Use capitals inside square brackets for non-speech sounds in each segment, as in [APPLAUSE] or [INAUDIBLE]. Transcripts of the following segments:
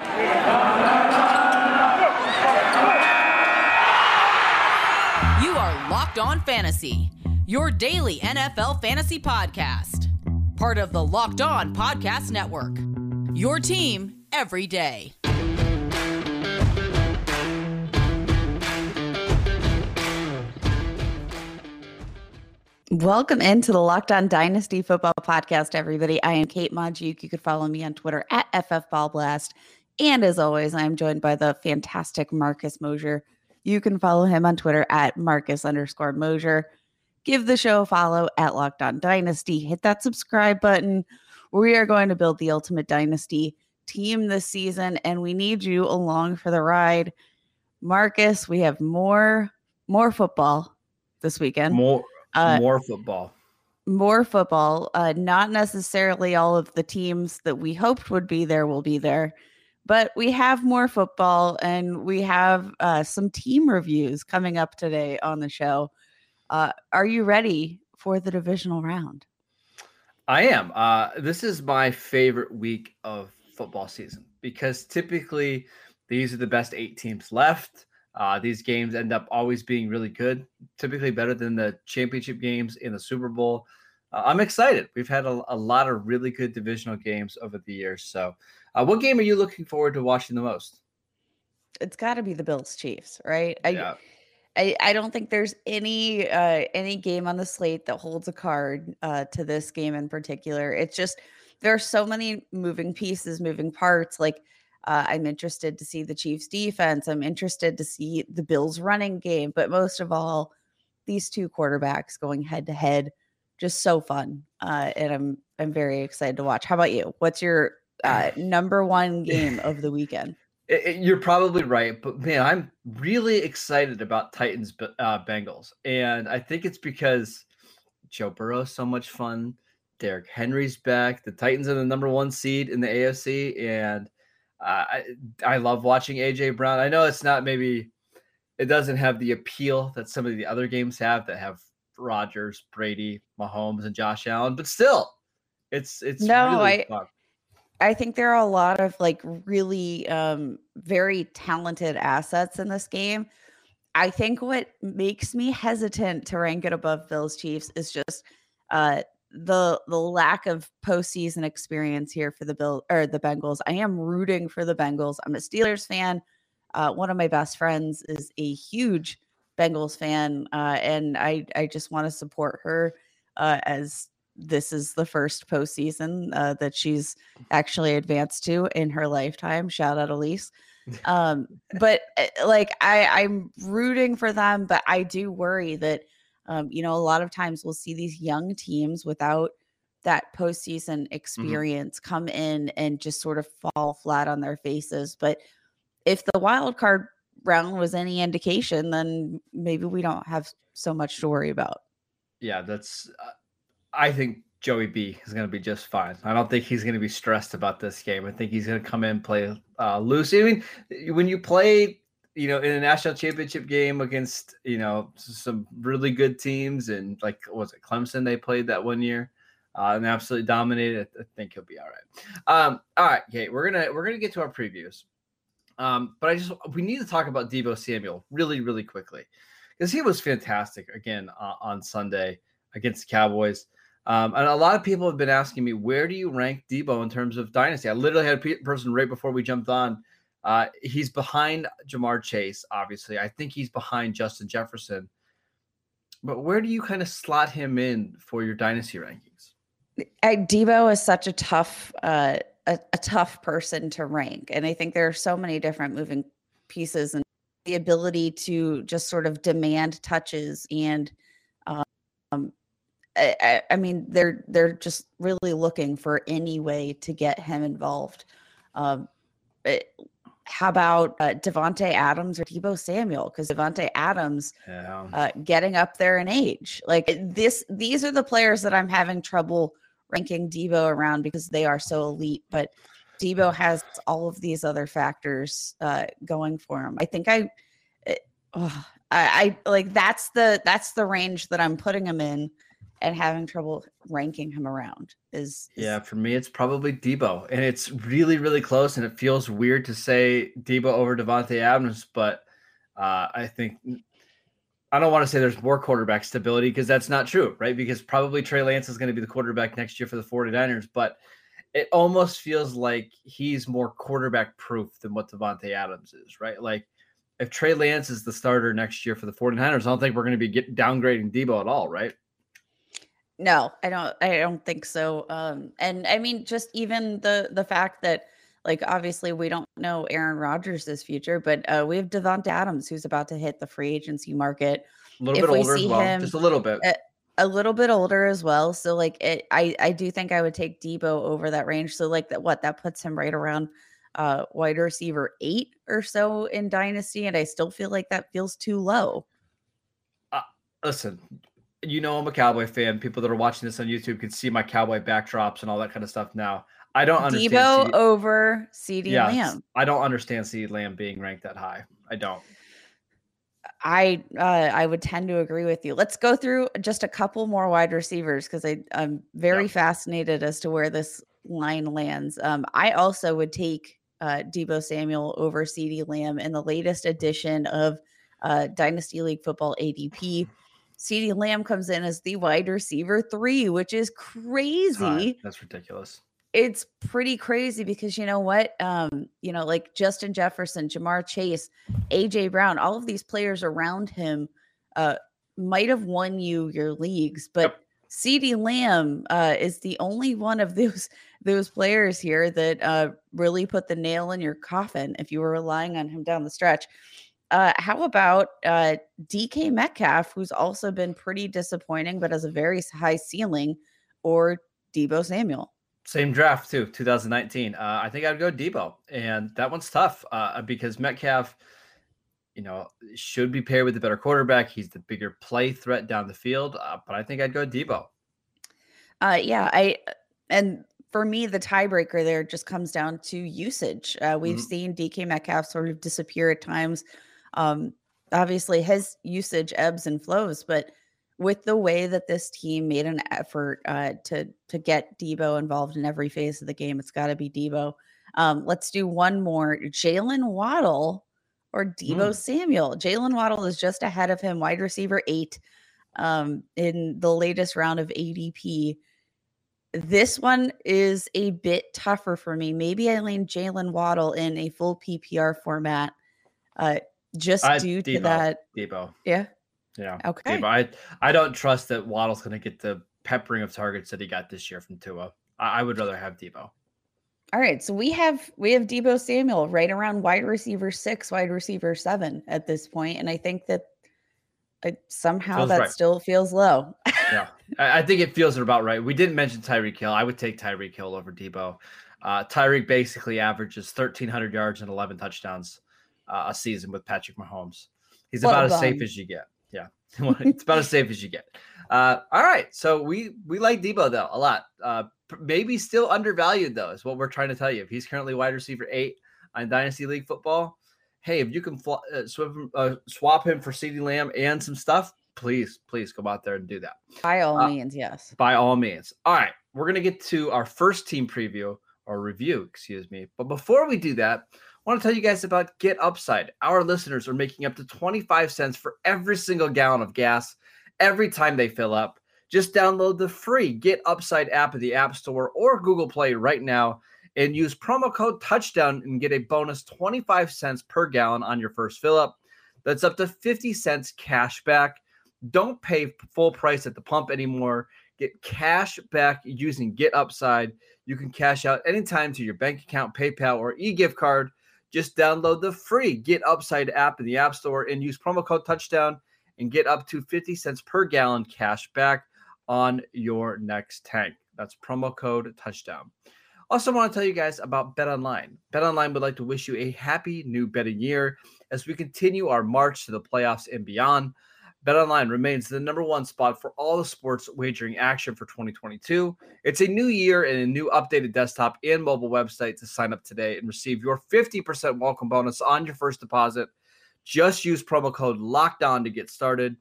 You are Locked On Fantasy, your daily NFL fantasy podcast. Part of the Locked On Podcast Network. Your team every day. Welcome into the Locked On Dynasty Football Podcast, everybody. I am Kate Magdziuk. You could follow me on Twitter at FFBallBlast. And as always, I am joined by the fantastic Marcus Mosher. You can follow him on Twitter at Marcus underscore Mosher. Give the show a follow at Locked On Dynasty. Hit that subscribe button. We are going to build the ultimate dynasty team this season, and we need you along for the ride. Marcus, we have more more football this weekend. More Uh, more football. more football. Uh, not necessarily all of the teams that we hoped would be there will be there, but we have more football and we have uh, some team reviews coming up today on the show. Uh, are you ready for the divisional round? I am. Uh, this is my favorite week of football season because typically these are the best eight teams left. Uh, these games end up always being really good, typically better than the championship games in the Super Bowl. Uh, I'm excited. We've had a, a, lot of really good divisional games over the years. So, uh, what game are you looking forward to watching the most? It's got to be the Bills Chiefs, right? Yeah. I, I, I don't think there's any uh, any game on the slate that holds a card uh, to this game in particular. It's just there are so many moving pieces, moving parts. Like uh, I'm interested to see the Chiefs defense. I'm interested to see the Bills running game, but most of all, these two quarterbacks going head to head, just so fun. Uh, and I'm I'm very excited to watch. How about you? What's your uh, [LAUGHS] number one game of the weekend? It, it, you're probably right, but man, I'm really excited about Titans uh, Bengals, and I think it's because Joe Burrow is so much fun. Derrick Henry's back. The Titans are the number one seed in the AFC, and uh, I I love watching AJ Brown. I know it's not maybe it doesn't have the appeal that some of the other games have that have Rodgers, Brady, Mahomes, and Josh Allen, but still, it's it's no, really I fun. I think there are a lot of like really um, very talented assets in this game. I think what makes me hesitant to rank it above Bills Chiefs is just uh, the the lack of postseason experience here for the Bill or the Bengals. I am rooting for the Bengals. I'm a Steelers fan. Uh, one of my best friends is a huge Bengals fan, uh, and I I just want to support her uh, as this is the first postseason uh, that she's actually advanced to in her lifetime. Shout out Elise. [LAUGHS] Um, but uh, like I, I'm rooting for them, but I do worry that um, you know a lot of times we'll see these young teams without that postseason experience mm-hmm. come in and just sort of fall flat on their faces. But if the wild card round was any indication, then maybe we don't have so much to worry about. Yeah, that's. I think Joey B is going to be just fine. I don't think he's going to be stressed about this game. I think he's going to come in play uh, loose. I mean, when you play, you know, in a national championship game against, you know, some really good teams, and like was it Clemson? They played that one year. Uh, and absolutely dominated. I think he'll be all right. Um, all right, okay, we're gonna we're gonna get to our previews. Um, but I just we need to talk about Deebo Samuel really, really quickly because he was fantastic again uh, on Sunday against the Cowboys. Um, and a lot of people have been asking me, where do you rank Deebo in terms of dynasty? I literally had a person right before we jumped on. Uh, he's behind Ja'Marr Chase, obviously. I think he's behind Justin Jefferson. But where do you kind of slot him in for your dynasty rankings? I, Deebo is such a tough, uh, a, a tough person to rank, and I think there are so many different moving pieces and the ability to just sort of demand touches and um, I, I, mean, they're they're just really looking for any way to get him involved. Um, it, how about uh, Davante Adams or Deebo Samuel? Because Davante Adams yeah. uh, getting up there in age, like this. These are the players that I'm having trouble ranking Deebo around because they are so elite. But Deebo has all of these other factors uh, going for him. I think I, it, oh, I, I like that's the that's the range that I'm putting him in and having trouble ranking him around. Is, is yeah, for me it's probably Deebo, and it's really really close, and it feels weird to say Deebo over Davante Adams, but uh, I think I don't want to say there's more quarterback stability because that's not true, right? Because probably Trey Lance is going to be the quarterback next year for the 49ers, but it almost feels like he's more quarterback proof than what Davante Adams is, right? Like if Trey Lance is the starter next year for the 49ers, I don't think we're going to be get, downgrading Deebo at all, right? No, I don't I don't think so. Um and I mean just even the the fact that like obviously we don't know Aaron Rodgers' future, but uh, we have Davante Adams who's about to hit the free agency market. A little if bit older as well, him, just a little bit. A, a, little bit older as well. So like it, I I do think I would take Deebo over that range. So like that what that puts him right around uh wide receiver eight or so in dynasty, and I still feel like that feels too low. Uh, listen, you know I'm a Cowboy fan. People that are watching this on YouTube can see my Cowboy backdrops and all that kind of stuff now. I don't understand. Deebo C- over CeeDee yeah, Lamb. I don't understand CeeDee Lamb being ranked that high. I don't. I uh, I would tend to agree with you. Let's go through just a couple more wide receivers because I'm very fascinated as to where this line lands. Um, I also would take uh, Deebo Samuel over CeeDee Lamb in the latest edition of uh, Dynasty League Football ADP. CeeDee Lamb comes in as the wide receiver three, which is crazy. That's ridiculous it's pretty crazy because you know what? Um, you know, like Justin Jefferson, Ja'Marr Chase, AJ Brown, all of these players around him uh might have won you your leagues, but yep. CeeDee Lamb uh, is the only one of those [LAUGHS] those players here that uh, really put the nail in your coffin if you were relying on him down the stretch. Uh, how about uh, DK Metcalf, who's also been pretty disappointing, but has a very high ceiling, or Deebo Samuel? Same draft too, 2019. Uh, I think I'd go Deebo, and that one's tough uh, because Metcalf, you know, should be paired with the better quarterback. He's the bigger play threat down the field, uh, but I think I'd go Deebo. Uh, yeah, I and for me, the tiebreaker there just comes down to usage. Uh, we've mm-hmm. seen DK Metcalf sort of disappear at times. Um, obviously, his usage ebbs and flows, but with the way that this team made an effort uh, to to get Deebo involved in every phase of the game, it's got to be Deebo. Um, let's do one more: Jalen Waddle or Deebo mm. Samuel. Jalen Waddle is just ahead of him, wide receiver eight, um, in the latest round of ADP. This one is a bit tougher for me. Maybe I lean Jalen Waddle in a full PPR format, uh, just uh, due Deebo, to that. Deebo. yeah. Yeah. Okay. Deebo. I I don't trust that Waddle's going to get the peppering of targets that he got this year from Tua. I, I would rather have Deebo. All right, so we have we have Deebo Samuel right around wide receiver six, wide receiver seven at this point, and I think that uh, somehow feels that right. still feels low. yeah, [LAUGHS] I, I, think it feels about right. We didn't mention Tyreek Hill. I would take Tyreek Hill over Deebo. Uh, Tyreek basically averages 1,300 yards and 11 touchdowns uh, a season with Patrick Mahomes. He's what about as safe as you get. Yeah, [LAUGHS] [LAUGHS] it's about as safe as you get. Uh, all right, so we we like Deebo though a lot. Uh, maybe still undervalued though is what we're trying to tell you. If he's currently wide receiver eight on Dynasty League football, hey, if you can fl- uh, swap, uh, swap him for CeeDee Lamb and some stuff, please, please go out there and do that. By all uh, means, yes. By all means. All right, we're gonna get to our first team preview or review, excuse me. But before we do that, I want to tell you guys about Get Upside. Our listeners are making up to 25 cents for every single gallon of gas every time they fill up. Just download the free Get Upside app at the App Store or Google Play right now and use promo code touchdown and get a bonus 25 cents per gallon on your first fill up. That's up to 50 cents cash back. Don't pay full price at the pump anymore. Get cash back using Get Upside. You can cash out anytime to your bank account, PayPal, or e gift card. Just download the free Get Upside app in the App Store and use promo code touchdown and get up to 50 cents per gallon cash back on your next tank. That's promo code touchdown. Also, want to tell you guys about BetOnline. Bet Online would like to wish you a happy new betting year as we continue our march to the playoffs and beyond. BetOnline remains the number one spot for all the sports wagering action for 2022. It's a new year and a new updated desktop and mobile website to sign up today and receive your 50% welcome bonus on your first deposit. Just use promo code locked on to get started.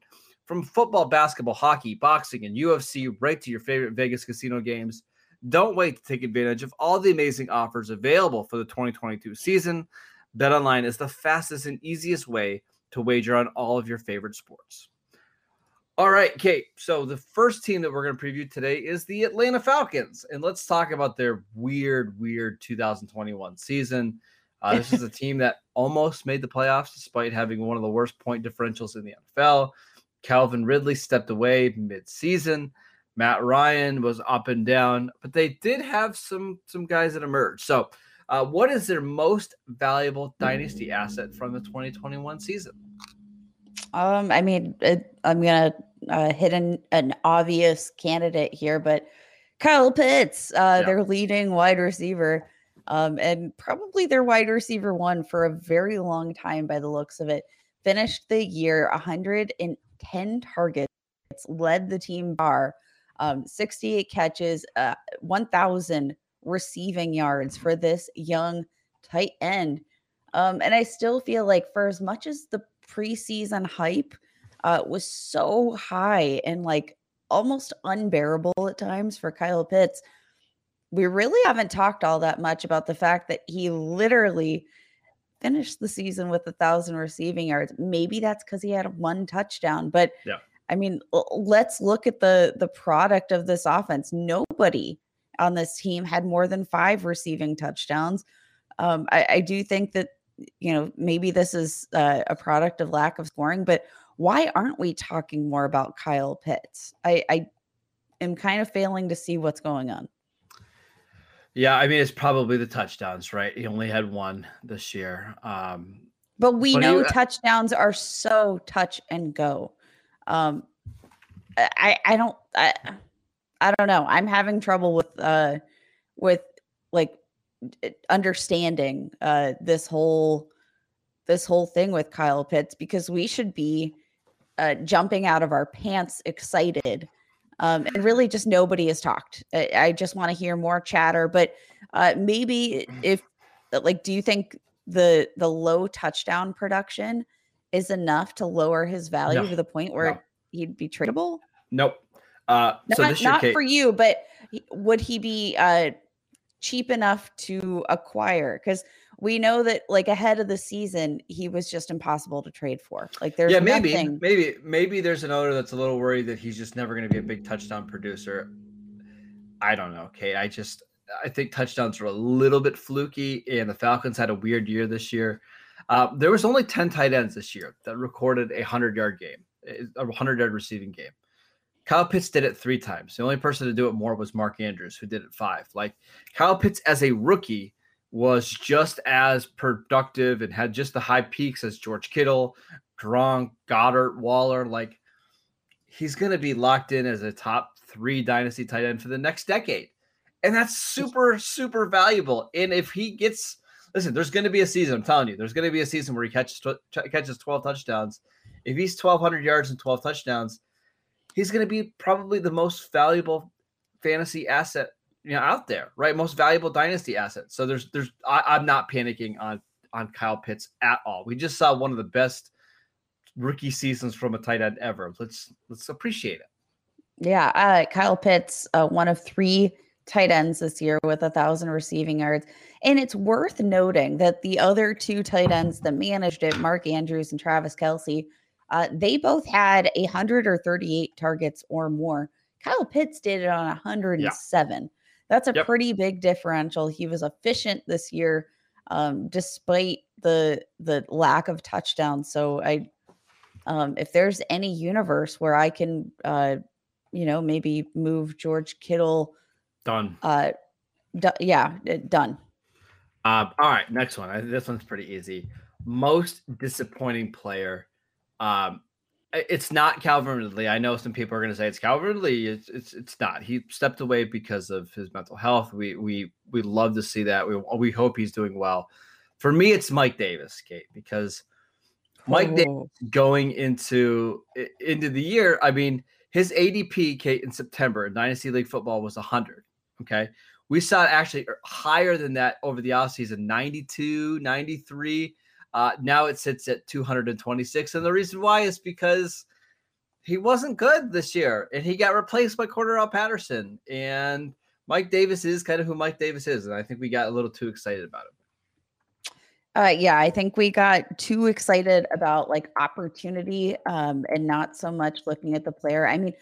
From football, basketball, hockey, boxing, and UFC, right to your favorite Vegas casino games. Don't wait to take advantage of all the amazing offers available for the 2022 season. BetOnline is the fastest and easiest way to wager on all of your favorite sports. All right, Kate. So the first team that we're going to preview today is the Atlanta Falcons, and let's talk about their weird, weird 2021 season. Uh, this is a [LAUGHS] team that almost made the playoffs despite having one of the worst point differentials in the NFL. Calvin Ridley stepped away mid-season. Matt Ryan was up and down, but they did have some some guys that emerged. So, uh, what is their most valuable dynasty asset from the 2021 season? Um, I mean, it, I'm gonna uh, hit an, an obvious candidate here, but Kyle Pitts, uh, yeah. their leading wide receiver, um, and probably their wide receiver one for a very long time by the looks of it, finished the year 110 targets, led the team bar, um, 68 catches, uh, 1,000 receiving yards for this young tight end. Um, and I still feel like for as much as the preseason hype uh, was so high and like almost unbearable at times for Kyle Pitts. We really haven't talked all that much about the fact that he literally finished the season with a thousand receiving yards. Maybe that's because he had one touchdown, but yeah. I mean, let's look at the the product of this offense. Nobody on this team had more than five receiving touchdowns. Um, I, I do think that you know, maybe this is uh, a product of lack of scoring, but why aren't we talking more about Kyle Pitts? I, I am kind of failing to see what's going on. Yeah, I mean it's probably the touchdowns, right? He only had one this year. Um, but we but know he, uh touchdowns are so touch and go. Um, I I don't I I don't know. I'm having trouble with uh with like understanding uh, this whole this whole thing with Kyle Pitts because we should be uh, jumping out of our pants excited. Um, and really, just nobody has talked. I, I just want to hear more chatter. But uh, maybe if, like, do you think the the low touchdown production is enough to lower his value no, to the point where no. he'd be tradable? Nope. Uh, not, so not for you, but would he be uh, cheap enough to acquire because we know that like ahead of the season he was just impossible to trade for like there's yeah maybe nothing... maybe maybe there's another that's a little worried that he's just never going to be a big touchdown producer. I don't know kate i just i think touchdowns are a little bit fluky and the falcons had a weird year this year. Uh, there was only 10 tight ends this year that recorded a 100 yard game a 100 yard receiving game Kyle Pitts did it three times. The only person to do it more was Mark Andrews, who did it five. Like Kyle Pitts as a rookie was just as productive and had just the high peaks as George Kittle, Gronk, Goedert, Waller. Like he's going to be locked in as a top three dynasty tight end for the next decade. And that's super, super valuable. And if he gets, listen, there's going to be a season. I'm telling you, there's going to be a season where he catches catches 12 touchdowns. If he's 1,200 yards and 12 touchdowns, he's going to be probably the most valuable fantasy asset you know out there, right? Most valuable dynasty asset. So there's there's I, am not panicking on on Kyle Pitts at all. We just saw one of the best rookie seasons from a tight end ever. Let's let's appreciate it. Yeah, uh, Kyle Pitts, uh, one of three tight ends this year with a thousand receiving yards. And it's worth noting that the other two tight ends that managed it, Mark Andrews and Travis Kelce, uh, they both had a 100 or 38 targets or more. Kyle Pitts did it on 107. Yeah. That's a yep. pretty big differential. He was efficient this year, um, despite the the lack of touchdowns. So I, um, if there's any universe where I can, uh, you know, maybe move George Kittle, done. Uh, d- yeah, done. Uh, all right, next one. This one's pretty easy. Most disappointing player um, it's not Calvin Ridley. I know some people are going to say it's Calvin Ridley. It's, it's it's not. He stepped away because of his mental health. We we we love to see that. We we hope he's doing well. For me, it's Mike Davis, Kate, because Mike oh. Davis going into into the year. I mean, his ADP, Kate, in September in Dynasty League football was 100. Okay. We saw it actually higher than that over the offseason 92, 93. Uh, now it sits at 226. And the reason why is because he wasn't good this year, and he got replaced by Cordarrelle Patterson. And Mike Davis is kind of who Mike Davis is, and I think we got a little too excited about him. Uh, yeah, I think we got too excited about like opportunity um, and not so much looking at the player. I mean,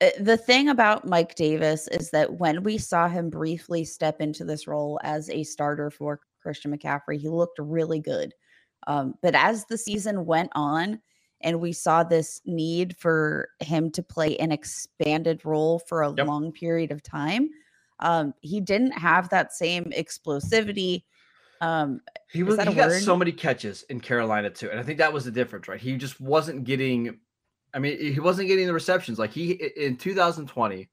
uh, the thing about Mike Davis is that when we saw him briefly step into this role as a starter for Christian McCaffrey, he looked really good. Um, but as the season went on, and we saw this need for him to play an expanded role for a yep. long period of time. Um, he didn't have that same explosivity. Um, he was he got so many catches in Carolina too, and I think that was the difference, right? He just wasn't getting. I mean, he wasn't getting the receptions like he in 2020.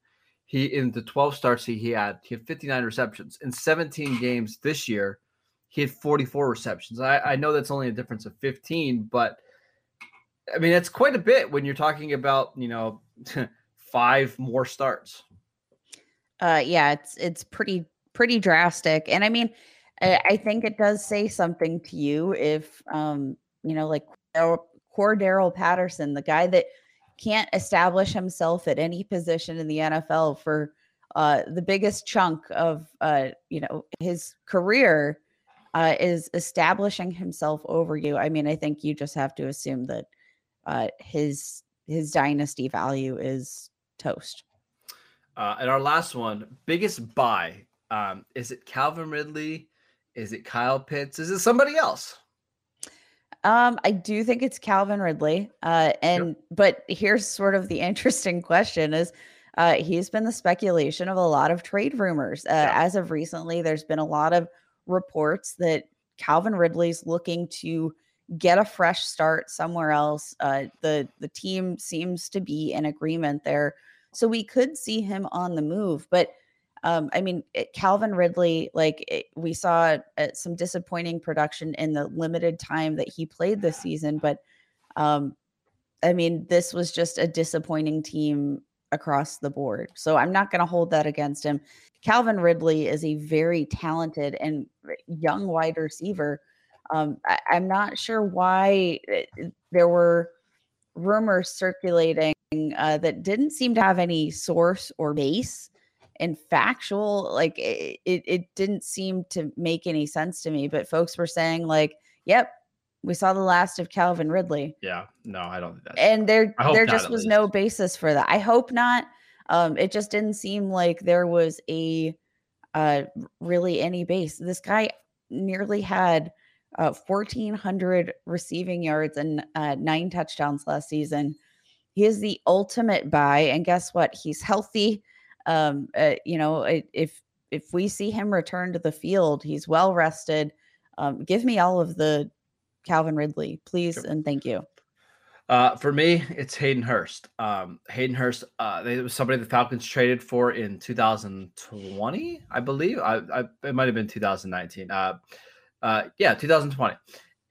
He in the 12 starts he, he had he had 59 receptions in 17 games this year. He had 44 receptions. I, I know that's only a difference of 15, but I mean, it's quite a bit when you're talking about, you know, [LAUGHS] five more starts. Uh, yeah, it's it's pretty pretty drastic, and I mean, I, I think it does say something to you if, um, you know, like Cordarrelle Patterson, the guy that can't establish himself at any position in the NFL for uh, the biggest chunk of uh, you know his career uh, is establishing himself over you. I mean, I think you just have to assume that uh, his his dynasty value is toast. Uh, and our last one, biggest buy. Um, is it Calvin Ridley? Is it Kyle Pitts? Is it somebody else? Um, I do think it's Calvin Ridley. Uh, and yep. but here's sort of the [LAUGHS] interesting question: is uh, he's been the speculation of a lot of trade rumors. Uh, yeah. As of recently, there's been a lot of reports that Calvin Ridley's looking to get a fresh start somewhere else. Uh, the the team seems to be in agreement there, so we could see him on the move. But um, I mean, it, Calvin Ridley, like it, we saw uh, some disappointing production in the limited time that he played this season. But um, I mean, this was just a disappointing team across the board. So I'm not going to hold that against him. Calvin Ridley is a very talented and young wide receiver um, I, am not sure why eh, there were rumors circulating uh, that didn't seem to have any source or base and factual. Like it, it, it didn't seem to make any sense to me. But folks were saying like, "Yep, we saw the last of Calvin Ridley." Yeah, no, I don't. And there, there just was least. no basis for that. I hope not. Um, it just didn't seem like there was a uh, really any base. This guy nearly had uh, 1,400 receiving yards and uh, nine touchdowns last season. He is the ultimate buy, and guess what? He's healthy. Um, uh, you know, if if we see him return to the field, he's well rested. Um, give me all of the Calvin Ridley, please, sure. and thank you. Uh, for me, it's Hayden Hurst. Um, Hayden Hurst, uh, it was somebody the Falcons traded for in 2020, I believe. I, I it might have been 2019. Uh, uh, yeah, 2020,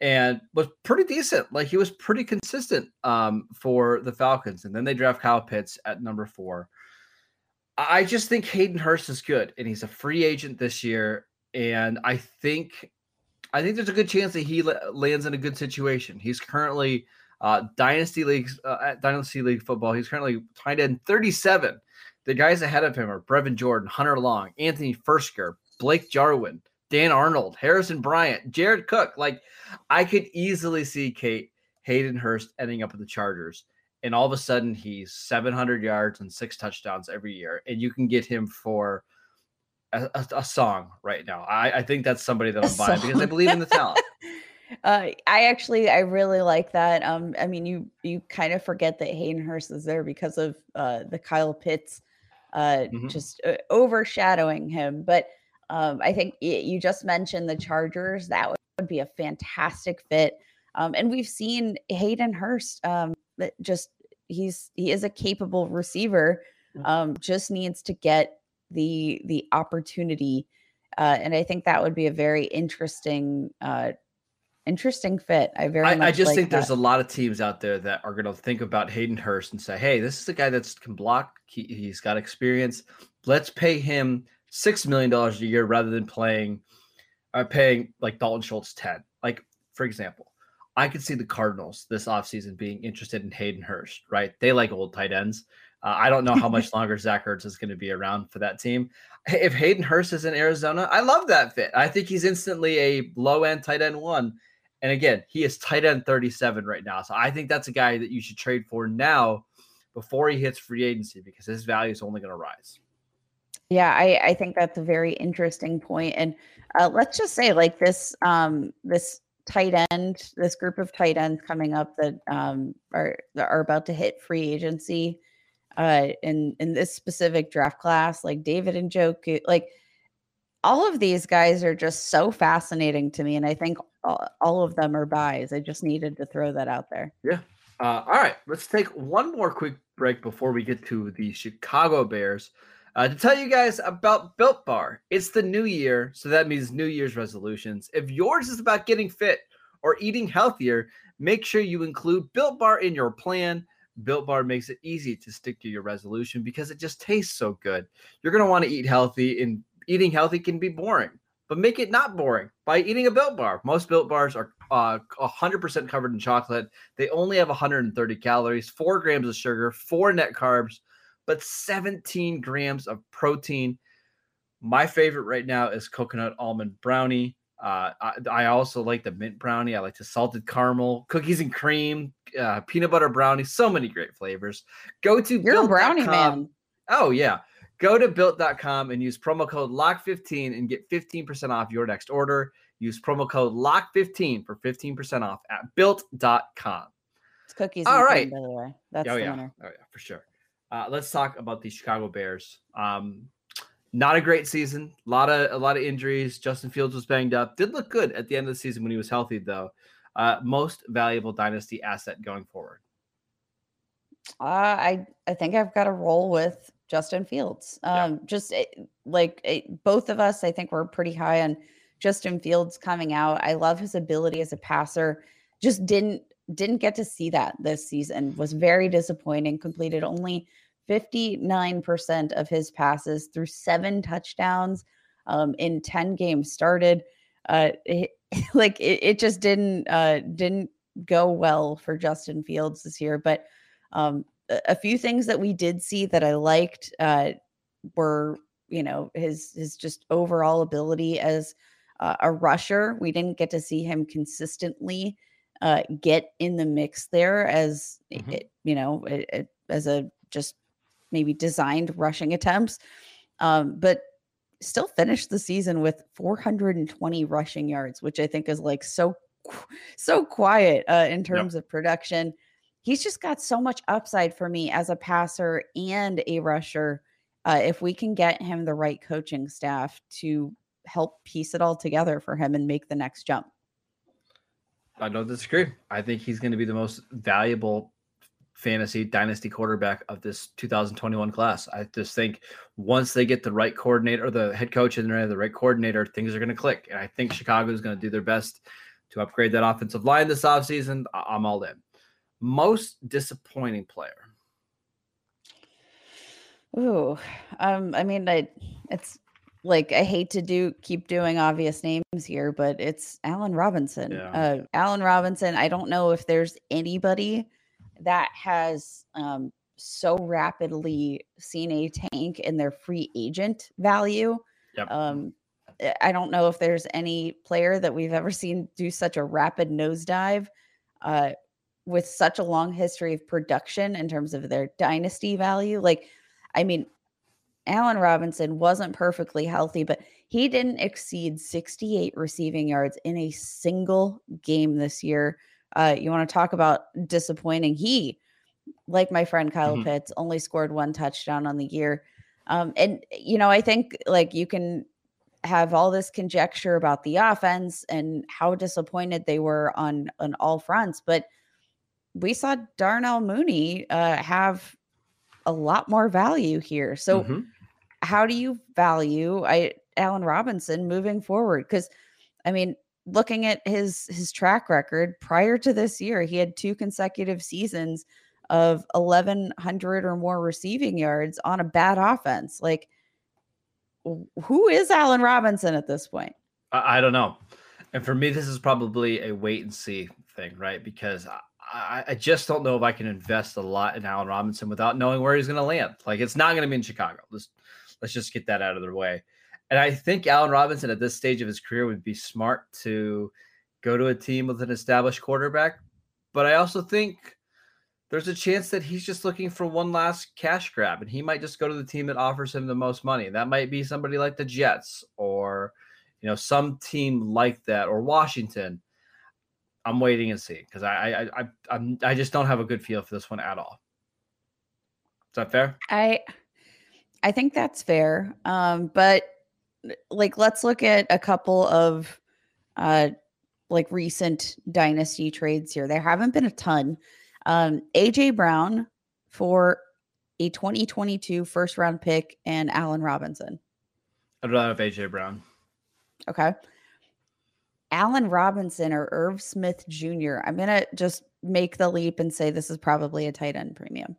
and was pretty decent. Like he was pretty consistent um, for the Falcons, and then they draft Kyle Pitts at number four. I just think Hayden Hurst is good, and he's a free agent this year, and I think, I think there's a good chance that he lands in a good situation. He's currently uh, dynasty leagues uh, at dynasty league football. He's currently tied in 37. The guys ahead of him are Brevin Jordan, Hunter Long, Anthony Firkser, Blake Jarwin, Dan Arnold, Harrison Bryant, Jared Cook. Like I could easily see Kate Hayden Hurst ending up with the Chargers. And all of a sudden he's 700 yards and six touchdowns every year. And you can get him for a, a, a song right now. I, I, think that's somebody that I'm buying because I believe in the talent. [LAUGHS] Uh, I actually I really like that. Um, I mean, you you kind of forget that Hayden Hurst is there because of uh, the Kyle Pitts uh, mm-hmm. just uh, overshadowing him. But um, I think you just mentioned the Chargers. That would be a fantastic fit. Um, and we've seen Hayden Hurst um, just he's he is a capable receiver. Um, just needs to get the the opportunity. Uh, and I think that would be a very interesting uh, interesting fit. I very I, I just like think that. there's a lot of teams out there that are going to think about Hayden Hurst and say, "Hey, this is a guy that can block. He, has got experience. Let's pay him six million dollars a year rather than playing uh, paying like Dalton Schultz ten. Like for example, I could see the Cardinals this offseason being interested in Hayden Hurst, right? They like old tight ends. Uh, I don't know how much [LAUGHS] longer Zach Ertz is going to be around for that team. If Hayden Hurst is in Arizona, I love that fit. I think he's instantly a low end tight end one. And again, he is tight end 37 right now. So I think that's a guy that you should trade for now before he hits free agency because his value is only going to rise. Yeah, I, I think that's a very interesting point. And uh, let's just say, like this, um, this tight end, this group of tight ends coming up that um, are are about to hit free agency uh, in in this specific draft class, like David Njoku, like all of these guys are just so fascinating to me, and I think all, all of them are buys. I just needed to throw that out there. Yeah. Uh, all right, let's take one more quick break before we get to the Chicago Bears. Uh, to tell you guys about Built Bar. It's the new year, so that means New Year's resolutions. If yours is about getting fit or eating healthier, make sure you include Built Bar in your plan. Built Bar makes it easy to stick to your resolution because it just tastes so good. You're going to want to eat healthy, and eating healthy can be boring, but make it not boring by eating a Built Bar. Most Built Bars are uh, 100% covered in chocolate. They only have 130 calories, four grams of sugar, four net carbs but 17 grams of protein. My favorite right now is coconut almond brownie. Uh, I, I, also like the mint brownie. I like the salted caramel, cookies and cream, uh, peanut butter brownie. So many great flavors. Go to you're a brownie man. Oh yeah, go to built.com and use promo code lock15 and get 15% off your next order. Use promo code lock15 for 15% off at built.com. It's cookies. All right, cream, by the way, that's oh, the yeah. winner. Oh yeah, for sure. Uh, let's talk about the Chicago Bears. Um, not a great season. A lot of a lot of injuries. Justin Fields was banged up. Did look good at the end of the season when he was healthy, though. Uh, most valuable dynasty asset going forward. Uh, I I think I've got to roll with Justin Fields. Um, yeah. Just it, eh, like it, eh, both of us, I think we're pretty high on Justin Fields coming out. I love his ability as a passer. Just didn't didn't get to see that this season. Was very disappointing. Completed only 59% of his passes through seven touchdowns um, in 10 games started. Uh, it, [LAUGHS] like it, it, just didn't uh, didn't go well for Justin Fields this year. But um, a, few things that we did see that I liked uh, were you know his his just overall ability as uh, a rusher. We didn't get to see him consistently uh, get in the mix there as mm-hmm. it, you know it, it, as a just maybe designed rushing attempts um, but still finished the season with 420 rushing yards which i think is like so so quiet uh, in terms yep. of production he's just got so much upside for me as a passer and a rusher uh, if we can get him the right coaching staff to help piece it all together for him and make the next jump I don't disagree. I think he's going to be the most valuable fantasy dynasty quarterback of this 2021 class. I just think once they get the right coordinator or the head coach and the right coordinator, things are going to click. And I think Chicago is going to do their best to upgrade that offensive line this offseason. I'm all in. Most disappointing player. Ooh, um, I mean, I, it's like I hate to do keep doing obvious names here, but it's Allen Robinson. Yeah. Uh, Allen Robinson. I don't know if there's anybody that has um, so rapidly seen a tank in their free agent value. Yep. Um, I don't know if there's any player that we've ever seen do such a rapid nosedive uh, with such a long history of production in terms of their dynasty value. Like, I mean, Allen Robinson wasn't perfectly healthy, but he didn't exceed 68 receiving yards in a single game this year. Uh, you want to talk about disappointing? He, like my friend Kyle mm-hmm. Pitts, only scored one touchdown on the year. Um, and, you know, I think like you can have all this conjecture about the offense and how disappointed they were on on all fronts, but we saw Darnell Mooney uh, have a lot more value here. So mm-hmm how do you value I Allen Robinson moving forward? Because I mean, looking at his his track record prior to this year, he had two consecutive seasons of 1100 or more receiving yards on a bad offense. Like who is Allen Robinson at this point? I, I don't know. And for me, this is probably a wait and see thing, right? Because I, I just don't know if I can invest a lot in Allen Robinson without knowing where he's going to land. Like it's not going to be in Chicago. Let's let's just get that out of the way. And I think Allen Robinson at this stage of his career would be smart to go to a team with an established quarterback. But I also think there's a chance that he's just looking for one last cash grab and he might just go to the team that offers him the most money. That might be somebody like the Jets or you know some team like that or Washington. I'm waiting and see because I I I I'm, I just don't have a good feel for this one at all. Is that fair? I I think that's fair. Um, but like let's look at a couple of uh like recent dynasty trades here. There haven't been a ton. Um, AJ Brown for a 2022 first round pick and Allen Robinson. I'd rather have AJ Brown. Okay. Allen Robinson or Irv Smith Jr. I'm going to just make the leap and say this is probably a tight end premium.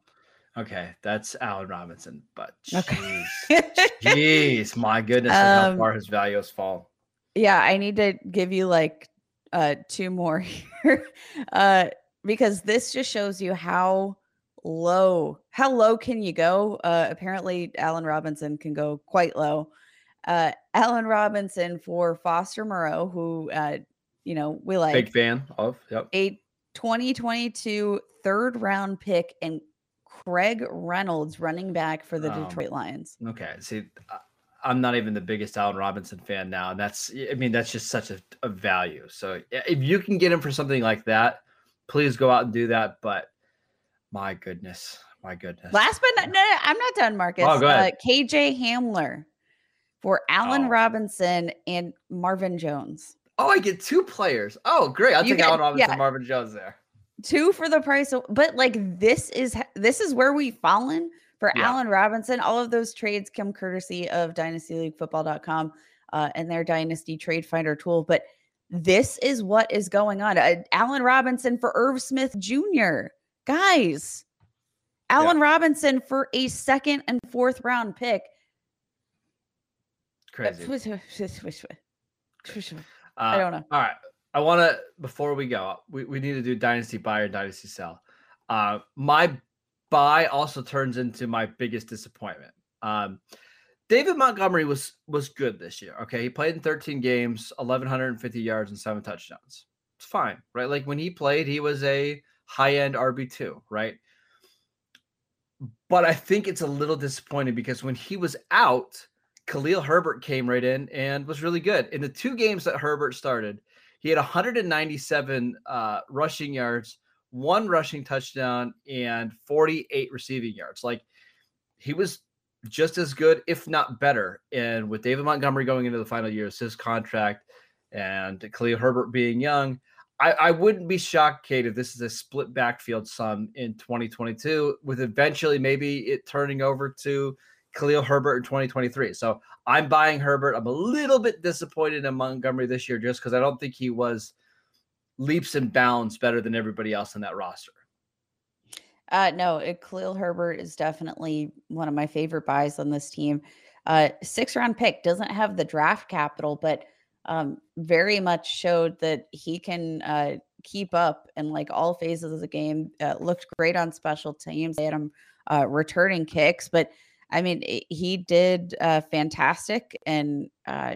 Okay, that's Allen Robinson, but Okay. jeez, jeez, my [LAUGHS] goodness, look how Um, far his values fall. Yeah, I need to give you like uh two more [LAUGHS] here. uh because this just shows you how low how low can you go? Uh apparently Allen Robinson can go quite low. Uh Allen Robinson for Foster Moreau, who uh you know we like Big fan of. Yep. a 2022 third round pick and Craig Reynolds running back for the Um, Detroit Lions. Okay. See, I'm not even the biggest Allen Robinson fan now, and that's I mean that's just such a, a value. So if you can get him for something like that, please go out and do that. But my goodness, my goodness. Last but not, no, no, I'm not done, Marcus. Oh, go ahead. Uh, KJ Hamler for Allen Oh. Robinson and Marvin Jones. oh, I get two players. Oh, great! I'll You take get- Allen Robinson, yeah. Marvin Jones there. Two for the price of, but like this is this is where we've fallen for Yeah. Allen Robinson. All of those trades come courtesy of dynastyleaguefootball.com uh, and their dynasty trade finder tool. But this is what is going on. Uh, Allen Robinson for Irv Smith Jr. Guys, Allen Robinson for a second and fourth round pick. Crazy. [LAUGHS] I Uh, don't know. All right. I want to, before we go, we, we need to do Dynasty Buy or Dynasty Sell. Uh, my buy also turns into my biggest disappointment. Um, David Montgomery was was good this year. Okay. He played in 13 games, 1,150 yards, and seven touchdowns. It's fine, right? Like when he played, he was a high end RB2, right? But I think it's a little disappointing because when he was out, Khalil Herbert came right in and was really good. In the two games that Herbert started, he had 197 uh, rushing yards, one rushing touchdown, and 48 receiving yards. Like he was just as good, if not better. And with David Montgomery going into the final years, his contract, and Khalil Herbert being young, I, I wouldn't be shocked, Kate, if this is a split backfield sum in 2022, with eventually maybe it turning over to Khalil Herbert in 2023. So I'm buying Herbert. I'm a little bit disappointed in Montgomery this year just because I don't think he was leaps and bounds better than everybody else in that roster. Uh, no, it, Khalil Herbert is definitely one of my favorite buys on this team. Uh, six round pick doesn't have the draft capital, but um, very much showed that he can uh, keep up in like all phases of the game. Uh, looked great on special teams. They had him uh, returning kicks, but I mean, he did uh, fantastic and uh,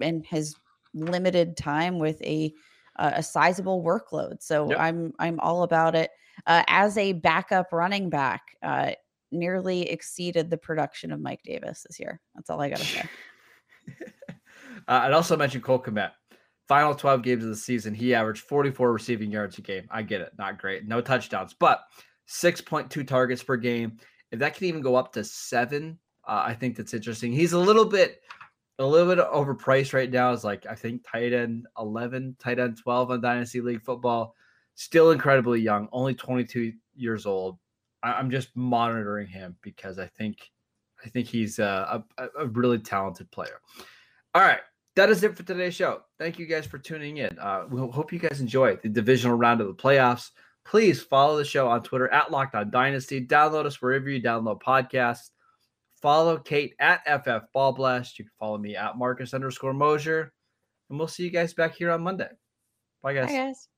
in his limited time with a uh, a sizable workload. So Yep. I'm I'm all about it. Uh, as a backup running back, uh, nearly exceeded the production of Mike Davis this year. That's all I got to say. [LAUGHS] Uh, I'd also mention Cole Kmet. Final 12 games of the season, he averaged 44 receiving yards a game. I get it. Not great. No touchdowns, but 6.2 targets per game. If that can even go up to seven, uh, I think that's interesting. He's a little bit a little bit overpriced right now. Is like I think tight end 11, tight end 12 on Dynasty League football. Still incredibly young, only 22 years old. I, I'm just monitoring him because I think I think he's a, a, a really talented player. All right, that is it for today's show. Thank you guys for tuning in. Uh, we hope you guys enjoy the divisional round of the playoffs. Please follow the show on Twitter at Locked On Dynasty. Download us wherever you download podcasts. Follow Kate at FF Ball Blast. You can follow me at Marcus underscore Mosher. And we'll see you guys back here on Monday. Bye, guys. Bye, guys.